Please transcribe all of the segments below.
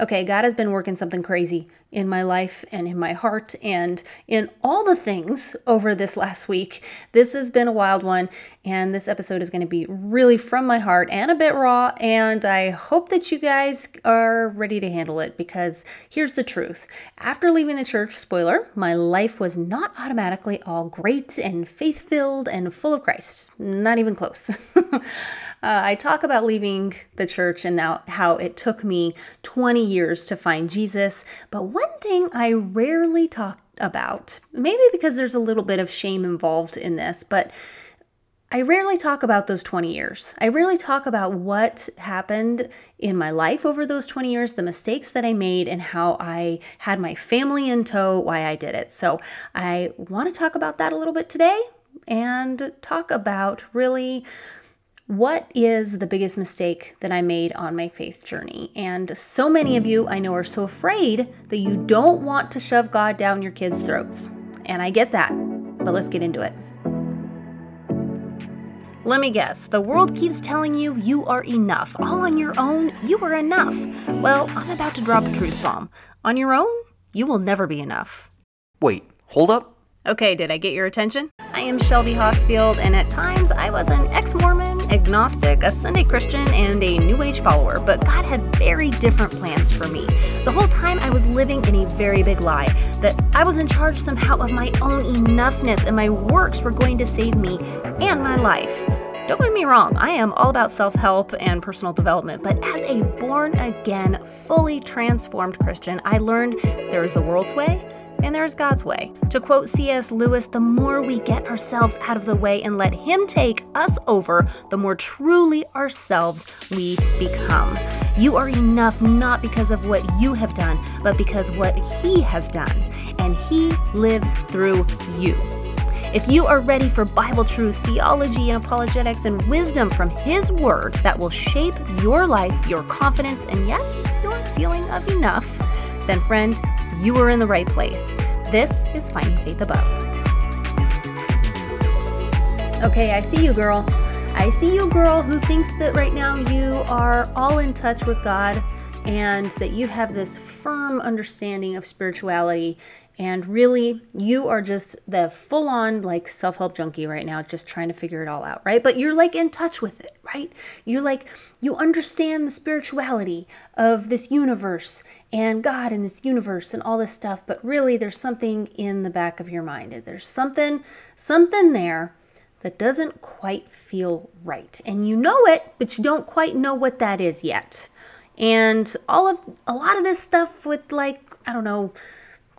Okay, God has been working something crazy in my life and in my heart and in all the things over this last week. This has been a wild one, and this episode is going to be really from my heart and a bit raw. And I hope that you guys are ready to handle it because here's the truth. After leaving the church, spoiler, my life was not automatically all great and faith filled and full of Christ. Not even close. Uh, I talk about leaving the church and how it took me 20 years to find Jesus. But one thing I rarely talk about, maybe because there's a little bit of shame involved in this, but I rarely talk about those 20 years. I rarely talk about what happened in my life over those 20 years, the mistakes that I made, and how I had my family in tow, why I did it. So I want to talk about that a little bit today and talk about really what is the biggest mistake that I made on my faith journey? And so many of you I know are so afraid that you don't want to shove God down your kids' throats. And I get that, but let's get into it. Let me guess, the world keeps telling you you are enough. All on your own, you are enough. Well, I'm about to drop a truth bomb. On your own, you will never be enough. Wait, hold up. Okay, did I get your attention? I am Shelby Hosfield, and at times I was an ex Mormon, agnostic, a Sunday Christian, and a New Age follower, but God had very different plans for me. The whole time I was living in a very big lie that I was in charge somehow of my own enoughness and my works were going to save me and my life. Don't get me wrong, I am all about self help and personal development, but as a born again, fully transformed Christian, I learned there is the world's way and there's God's way. To quote C.S. Lewis, the more we get ourselves out of the way and let Him take us over, the more truly ourselves we become. You are enough not because of what you have done, but because what He has done, and He lives through you. If you are ready for Bible truths, theology, and apologetics, and wisdom from His Word that will shape your life, your confidence, and yes, your feeling of enough, then, friend, you are in the right place. This is Finding Faith Above. Okay, I see you, girl. I see you, girl, who thinks that right now you are all in touch with God and that you have this firm understanding of spirituality and really you are just the full on like self-help junkie right now just trying to figure it all out right? But you're like in touch with it right? You're like you understand the spirituality of this universe and god in this universe and all this stuff but really there's something in the back of your mind. There's something something there that doesn't quite feel right. And you know it but you don't quite know what that is yet. And all of a lot of this stuff with like i don't know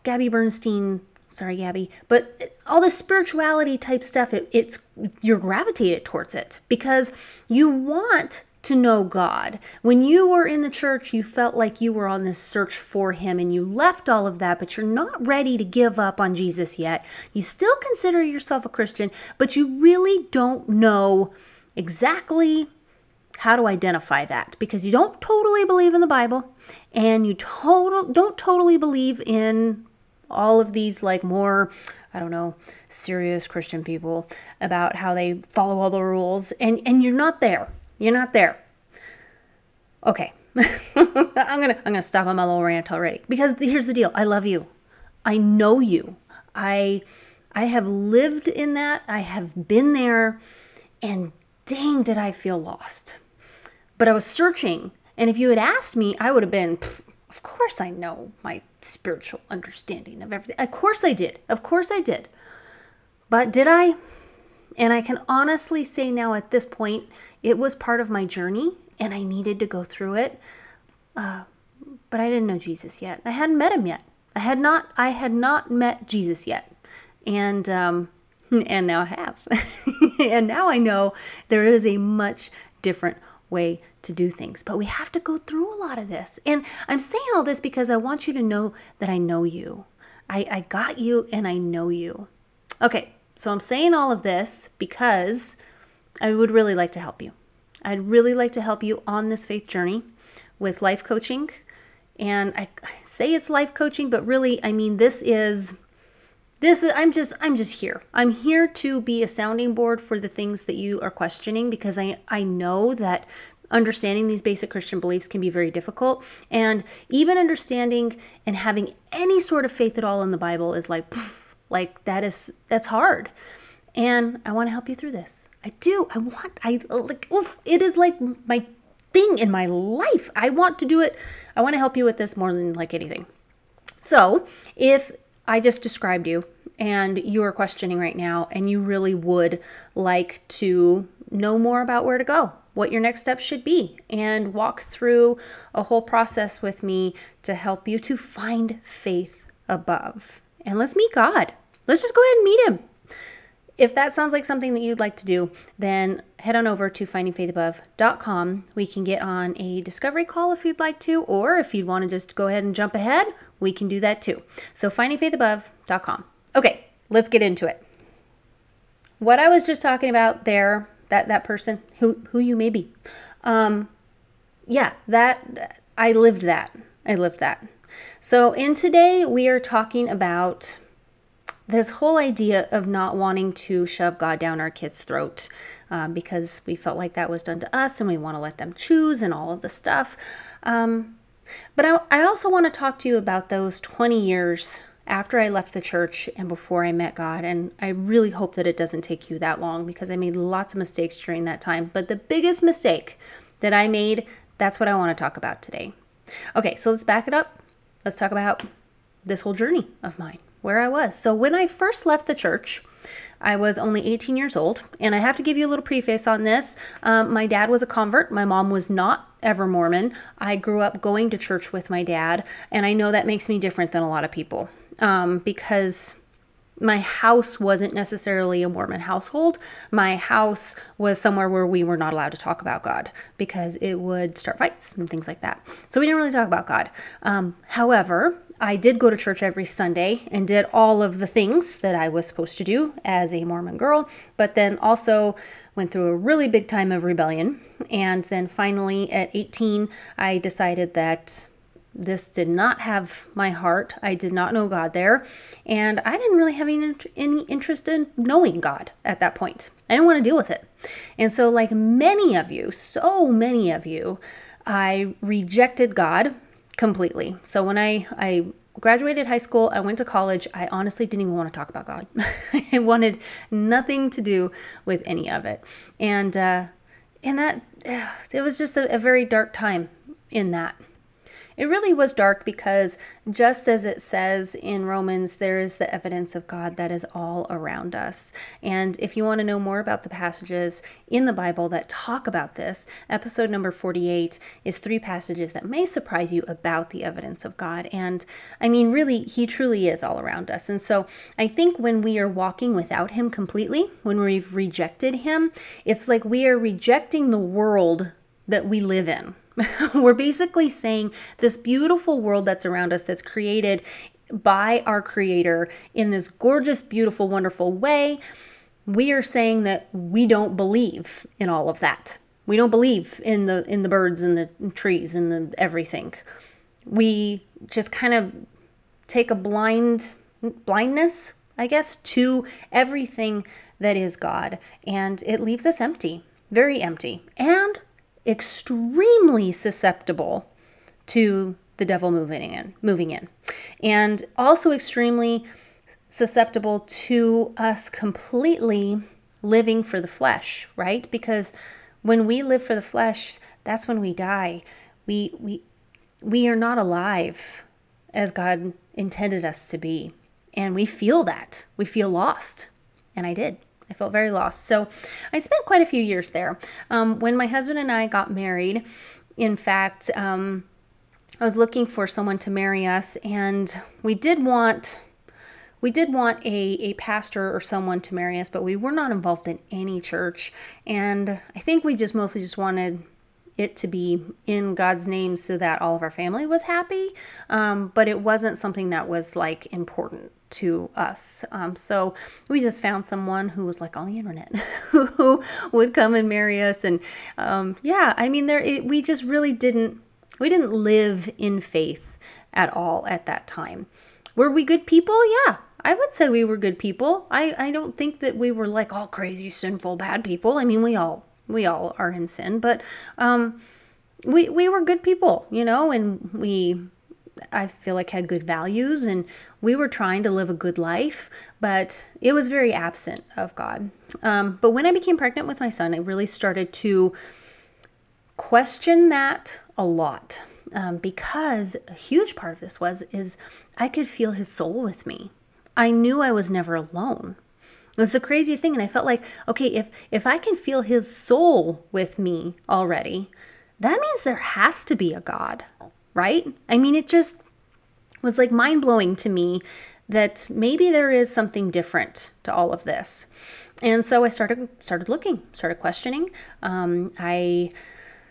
Gabby Bernstein, sorry Gabby, but all the spirituality type stuff, it, it's you're gravitated towards it because you want to know God. When you were in the church, you felt like you were on this search for Him and you left all of that, but you're not ready to give up on Jesus yet. You still consider yourself a Christian, but you really don't know exactly how to identify that because you don't totally believe in the Bible and you total don't totally believe in all of these like more I don't know, serious Christian people about how they follow all the rules and and you're not there. You're not there. Okay. I'm going to I'm going to stop on my little rant already because here's the deal. I love you. I know you. I I have lived in that. I have been there and dang did I feel lost. But I was searching and if you had asked me, I would have been of course I know my spiritual understanding of everything. Of course I did. Of course I did. But did I? And I can honestly say now at this point, it was part of my journey and I needed to go through it. Uh, but I didn't know Jesus yet. I hadn't met him yet. I had not I had not met Jesus yet. And um and now I have. and now I know there is a much different way to do things. But we have to go through a lot of this. And I'm saying all this because I want you to know that I know you. I, I got you and I know you. Okay, so I'm saying all of this because I would really like to help you. I'd really like to help you on this faith journey with life coaching. And I say it's life coaching, but really, I mean, this is this is i'm just i'm just here i'm here to be a sounding board for the things that you are questioning because i i know that understanding these basic Christian beliefs can be very difficult. And even understanding and having any sort of faith at all in the Bible is like, poof, like that is that's hard. And I want to help you through this. I do. I want. I like. Oof, it is like my thing in my life. I want to do it. I want to help you with this more than like anything. So if I just described you and you are questioning right now and you really would like to know more about where to go, what your next step should be, and walk through a whole process with me to help you to find faith above. And let's meet God. Let's just go ahead and meet Him. If that sounds like something that you'd like to do, then head on over to findingfaithabove.com. We can get on a discovery call if you'd like to, or if you'd want to just go ahead and jump ahead, we can do that too. So, findingfaithabove.com. Okay, let's get into it. What I was just talking about there, that that person who who you may be, um, yeah, that I lived that. I lived that. So, in today we are talking about this whole idea of not wanting to shove God down our kids' throat um, because we felt like that was done to us and we want to let them choose and all of the stuff. Um, but I, I also want to talk to you about those 20 years after I left the church and before I met God. And I really hope that it doesn't take you that long because I made lots of mistakes during that time. But the biggest mistake that I made, that's what I want to talk about today. Okay, so let's back it up. Let's talk about this whole journey of mine where I was. So when I first left the church, I was only 18 years old. And I have to give you a little preface on this. Um, my dad was a convert, my mom was not ever Mormon. I grew up going to church with my dad, and I know that makes me different than a lot of people um, because my house wasn't necessarily a Mormon household. My house was somewhere where we were not allowed to talk about God because it would start fights and things like that. So we didn't really talk about God. Um, however, I did go to church every Sunday and did all of the things that I was supposed to do as a Mormon girl, but then also went through a really big time of rebellion. And then finally, at 18, I decided that this did not have my heart. I did not know God there. And I didn't really have any, any interest in knowing God at that point. I didn't want to deal with it. And so, like many of you, so many of you, I rejected God completely. So when I, I graduated high school, I went to college, I honestly didn't even want to talk about God. I wanted nothing to do with any of it. And, uh, and that, it was just a, a very dark time in that. It really was dark because, just as it says in Romans, there is the evidence of God that is all around us. And if you want to know more about the passages in the Bible that talk about this, episode number 48 is three passages that may surprise you about the evidence of God. And I mean, really, He truly is all around us. And so I think when we are walking without Him completely, when we've rejected Him, it's like we are rejecting the world that we live in We're basically saying this beautiful world that's around us, that's created by our Creator in this gorgeous, beautiful, wonderful way. We are saying that we don't believe in all of that. We don't believe in the in the birds and the trees and the everything. We just kind of take a blind blindness, I guess, to everything that is God, and it leaves us empty, very empty. And extremely susceptible to the devil moving in, moving in. And also extremely susceptible to us completely living for the flesh, right? Because when we live for the flesh, that's when we die. We we we are not alive as God intended us to be. And we feel that. We feel lost. And I did. I felt very lost. So I spent quite a few years there. Um, when my husband and I got married, in fact, um, I was looking for someone to marry us, and we did want we did want a, a pastor or someone to marry us, but we were not involved in any church. And I think we just mostly just wanted it to be in God's name so that all of our family was happy. Um, but it wasn't something that was like important to us. Um, so we just found someone who was like on the internet who would come and marry us. And um, yeah, I mean, there it, we just really didn't we didn't live in faith at all at that time. Were we good people? Yeah, I would say we were good people. I, I don't think that we were like all crazy, sinful, bad people. I mean, we all We all are in sin, but um, we we were good people, you know, and we I feel like had good values and we were trying to live a good life, but it was very absent of God. Um, but when I became pregnant with my son, I really started to question that a lot um, because a huge part of this was is I could feel his soul with me. I knew I was never alone. It was the craziest thing, and I felt like, okay, if if I can feel his soul with me already, that means there has to be a God, right? I mean, it just was like mind blowing to me that maybe there is something different to all of this. And so I started started looking, started questioning. Um, I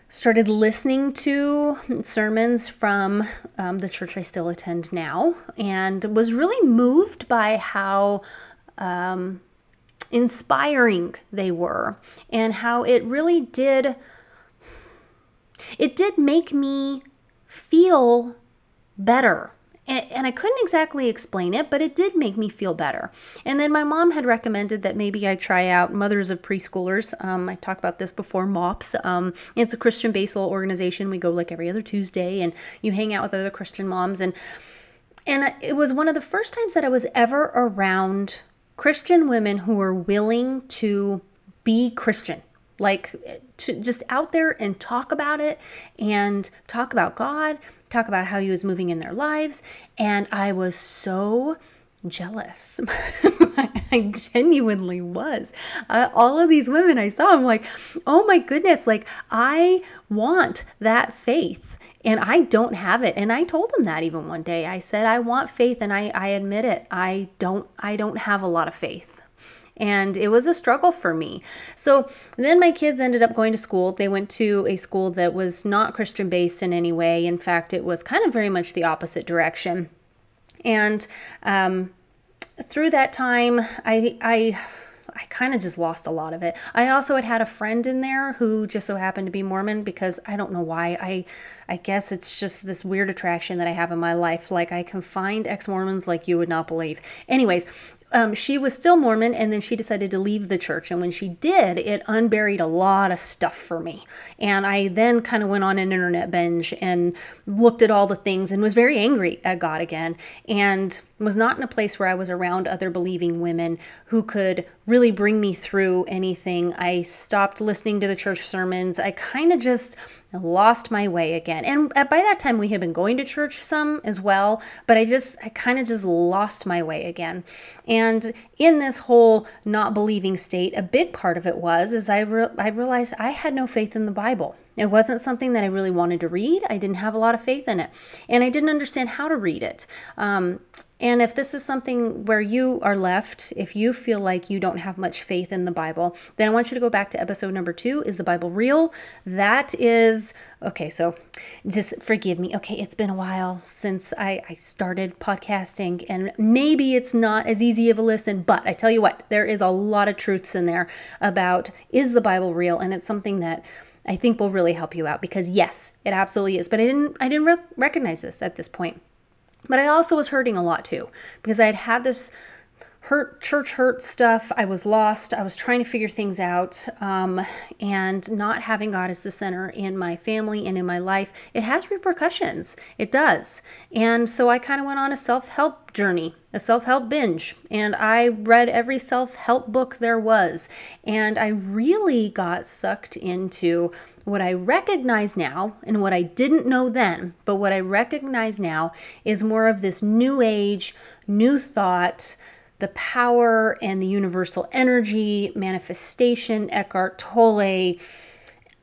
started listening to sermons from um, the church I still attend now, and was really moved by how um, inspiring they were, and how it really did. It did make me feel better and, I couldn't exactly explain it, but it did make me feel better. And then my mom had recommended that maybe I try out Mothers of Preschoolers. Um, I talked about this before, MOPS. Um, it's a Christian based little organization. We go like every other Tuesday, and you hang out with other Christian moms. And and it was one of the first times that I was ever around Christian women who were willing to be Christian like to just out there and talk about it and talk about God, talk about how he was moving in their lives. And I was so jealous. I genuinely was. Uh, all of these women I saw, I'm like, oh my goodness, like I want that faith and I don't have it. And I told him that even one day. I said, I want faith and I, I admit it. I don't I don't have a lot of faith and it was a struggle for me. So then my kids ended up going to school. They went to a school that was not Christian based in any way. In fact, it was kind of very much the opposite direction. And um, through that time, I, I I kind of just lost a lot of it. I also had had a friend in there who just so happened to be Mormon because I don't know why. I I guess it's just this weird attraction that I have in my life. Like I can find ex-Mormons like you would not believe. Anyways, um, she was still Mormon, and then she decided to leave the church. And when she did, it unburied a lot of stuff for me. And I then kind of went on an internet binge and looked at all the things and was very angry at God again. And was not in a place where I was around other believing women who could really bring me through anything. I stopped listening to the church sermons. I kind of just lost my way again. And by that time, we had been going to church some as well, but I just, I kind of just lost my way again. And in this whole not believing state, a big part of it was, is I, re- I realized I had no faith in the Bible. It wasn't something that I really wanted to read. I didn't have a lot of faith in it. And I didn't understand how to read it. Um, and if this is something where you are left, if you feel like you don't have much faith in the Bible, then I want you to go back to episode number two Is the Bible real? That is, okay, so just forgive me. Okay, it's been a while since I, I started podcasting, and maybe it's not as easy of a listen, but I tell you what, there is a lot of truths in there about is the Bible real? And it's something that I think will really help you out because yes, it absolutely is. But I didn't I didn't re- recognize this at this point. But I also was hurting a lot too because I had had this hurt church hurt stuff. I was lost. I was trying to figure things out. Um, and not having God as the center in my family and in my life, it has repercussions. It does. And so I kind of went on a self help journey, a self help binge. And I read every self help book there was. And I really got sucked into what I recognize now and what I didn't know then, but what I recognize now is more of this new age, new thought the power and the universal energy, manifestation, Eckhart Tolle,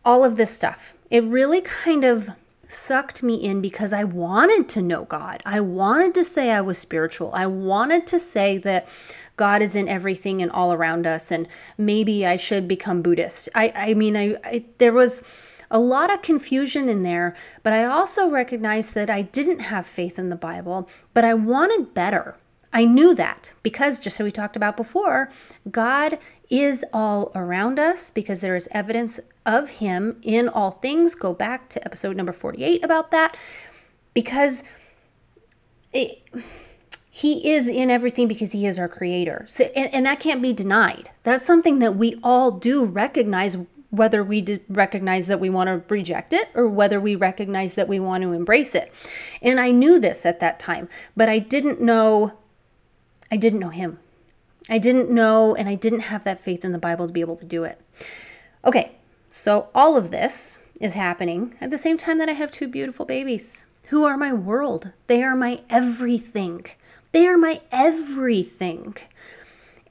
all of this stuff. It really kind of sucked me in because I wanted to know God. I wanted to say I was spiritual. I wanted to say that God is in everything and all around us, and maybe I should become Buddhist. I, I mean, I, I there was a lot of confusion in there, but I also recognized that I didn't have faith in the Bible, but I wanted better. I knew that because, just so we talked about before, God is all around us because there is evidence of Him in all things. Go back to episode number 48 about that because it, He is in everything because He is our creator. So, and, and that can't be denied. That's something that we all do recognize whether we recognize that we want to reject it or whether we recognize that we want to embrace it. And I knew this at that time, but I didn't know I didn't know him. I didn't know and I didn't have that faith in the Bible to be able to do it. Okay, so all of this is happening at the same time that I have two beautiful babies who are my world. They are my everything. They are my everything.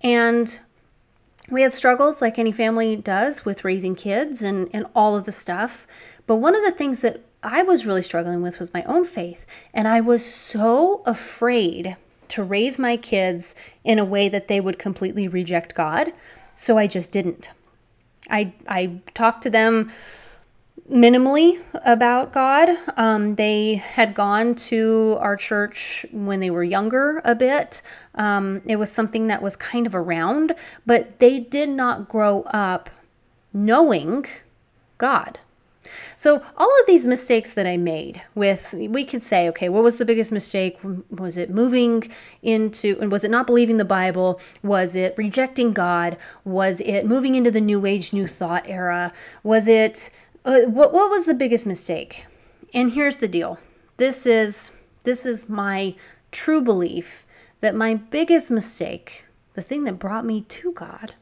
And we had struggles like any family does with raising kids and, and all of the stuff. But one of the things that I was really struggling with was my own faith. And I was so afraid to raise my kids in a way that they would completely reject God. So I just didn't. I, I talked to them minimally about God. Um, they had gone to our church when they were younger a bit. Um, it was something that was kind of around, but they did not grow up knowing God. So, all of these mistakes that I made with, we could say, okay, what was the biggest mistake? Was it moving into, and was it not believing the Bible? Was it rejecting God? Was it moving into the New Age, New Thought era? Was it uh, what what was the biggest mistake? And here's the deal. This is this is my true belief that my biggest mistake, the thing that brought me to God,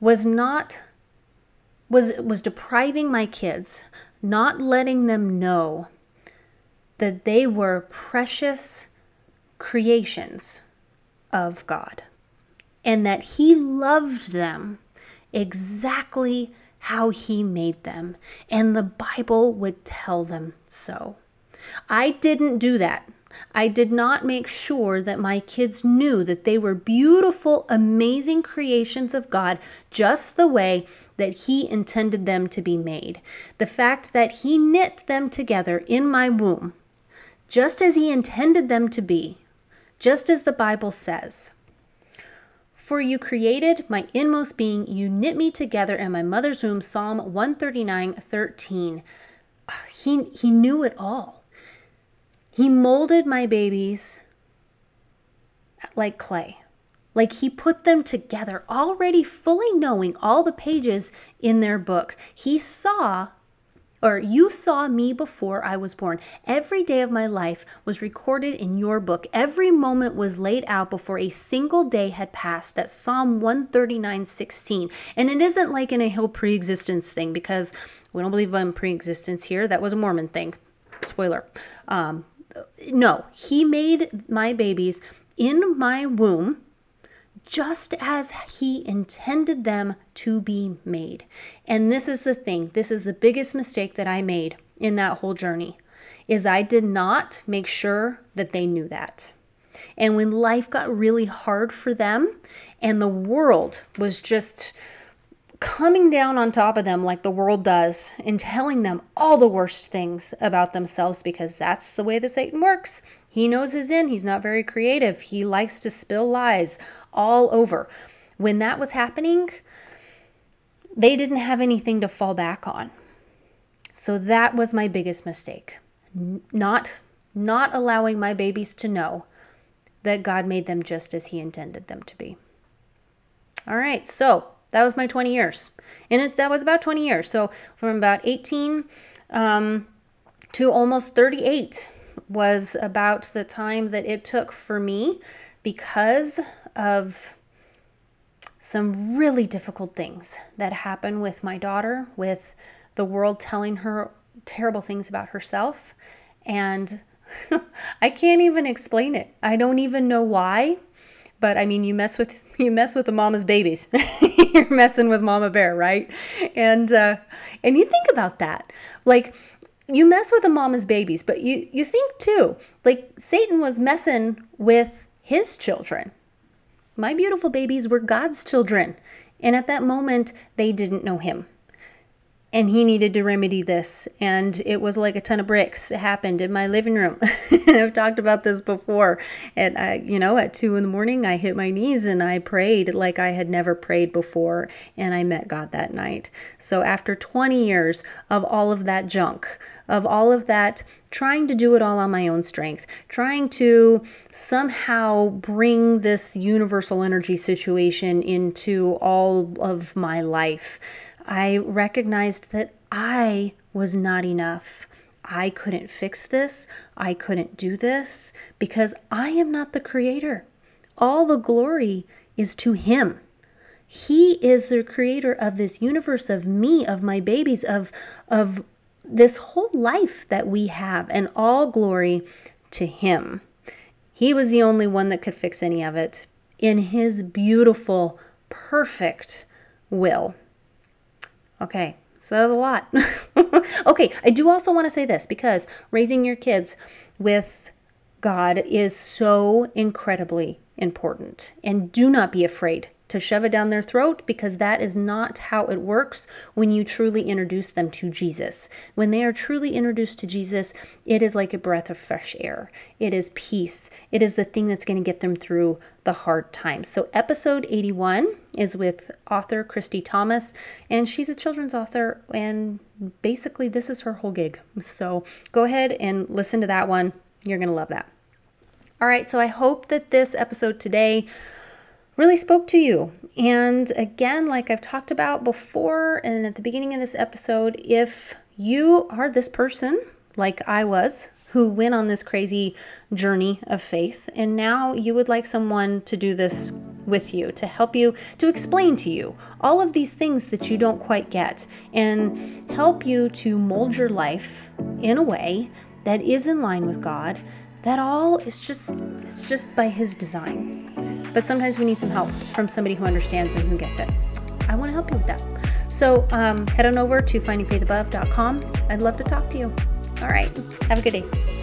was not was was depriving my kids, not letting them know that they were precious creations of God and that he loved them exactly how He made them, and the Bible would tell them so. I didn't do that. I did not make sure that my kids knew that they were beautiful, amazing creations of God just the way that He intended them to be made. The fact that He knit them together in my womb, just as He intended them to be, just as the Bible says. For you created my inmost being, you knit me together in my mother's womb. Psalm 139 13. He, he knew it all. He molded my babies like clay. Like he put them together, already fully knowing all the pages in their book. He saw or you saw me before I was born. Every day of my life was recorded in your book. Every moment was laid out before a single day had passed. That Psalm 139 16. And it isn't like in a whole pre existence thing because we don't believe in pre existence here. That was a Mormon thing. Spoiler. Um, no, he made my babies in my womb just as he intended them to be made. And this is the thing, this is the biggest mistake that I made in that whole journey is I did not make sure that they knew that. And when life got really hard for them and the world was just coming down on top of them like the world does and telling them all the worst things about themselves because that's the way that Satan works. He knows his in, he's not very creative. He likes to spill lies all over. When that was happening, they didn't have anything to fall back on. So that was my biggest mistake. Not not allowing my babies to know that God made them just as he intended them to be. All right, so that was my 20 years. And it, that was about 20 years. So from about 18 um, to almost 38 was about the time that it took for me because of some really difficult things that happened with my daughter, with the world telling her terrible things about herself. And I can't even explain it. I don't even know why. But I mean, you mess with you mess with the mama's babies. You're messing with Mama Bear, right? And uh, and you think about that, like you mess with the mama's babies, but you you think too, like Satan was messing with his children. My beautiful babies were God's children. And at that moment, they didn't know him. And he needed to remedy this. And it was like a ton of bricks. It happened in my living room. I've talked about this before. And I, you know, at two in the morning, I hit my knees and I prayed like I had never prayed before. And I met God that night. So after 20 years of all of that junk, of all of that trying to do it all on my own strength, trying to somehow bring this universal energy situation into all of my life. I recognized that I was not enough. I couldn't fix this. I couldn't do this because I am not the creator. All the glory is to Him. He is the creator of this universe, of me, of my babies, of, of this whole life that we have, and all glory to Him. He was the only one that could fix any of it in His beautiful, perfect will. Okay, so that was a lot. okay, I do also want to say this because raising your kids with God is so incredibly important. And do not be afraid to shove it down their throat because that is not how it works when you truly introduce them to Jesus. When they are truly introduced to Jesus, it is like a breath of fresh air. It is peace. It is the thing that's going to get them through the hard times. So, episode 81 is with author Christy Thomas, and she's a children's author, and basically, this is her whole gig. So, go ahead and listen to that one. You're going to love that. All right, so I hope that this episode today really spoke to you. And again, like I've talked about before and at the beginning of this episode, if you are this person, like I was, who went on this crazy journey of faith, and now you would like someone to do this with you, to help you, to explain to you all of these things that you don't quite get, and help you to mold your life in a way that is in line with God. That all is just, it's just by His design. But sometimes we need some help from somebody who understands and who gets it. I want to help you with that. So um, head on over to findingfaithabove.com. I'd love to talk to you. All right. Have a good day.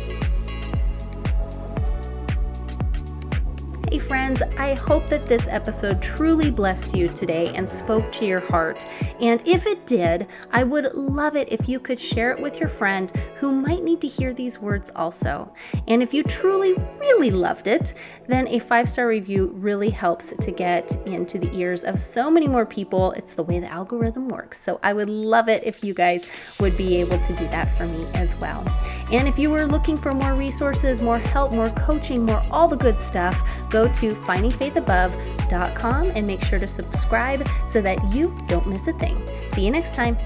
Hey, friends, I hope that this episode truly blessed you today and spoke to your heart. And if it did, I would love it if you could share it with your friend who might need to hear these words also. And if you truly, really loved it, then a five star review really helps to get into the ears of so many more people. It's the way the algorithm works. So I would love it if you guys would be able to do that for me as well. And if you were looking for more resources, more help, more coaching, more all the good stuff, go to findingfaithabove.com and make sure to subscribe so that you don't miss a thing. See you next time.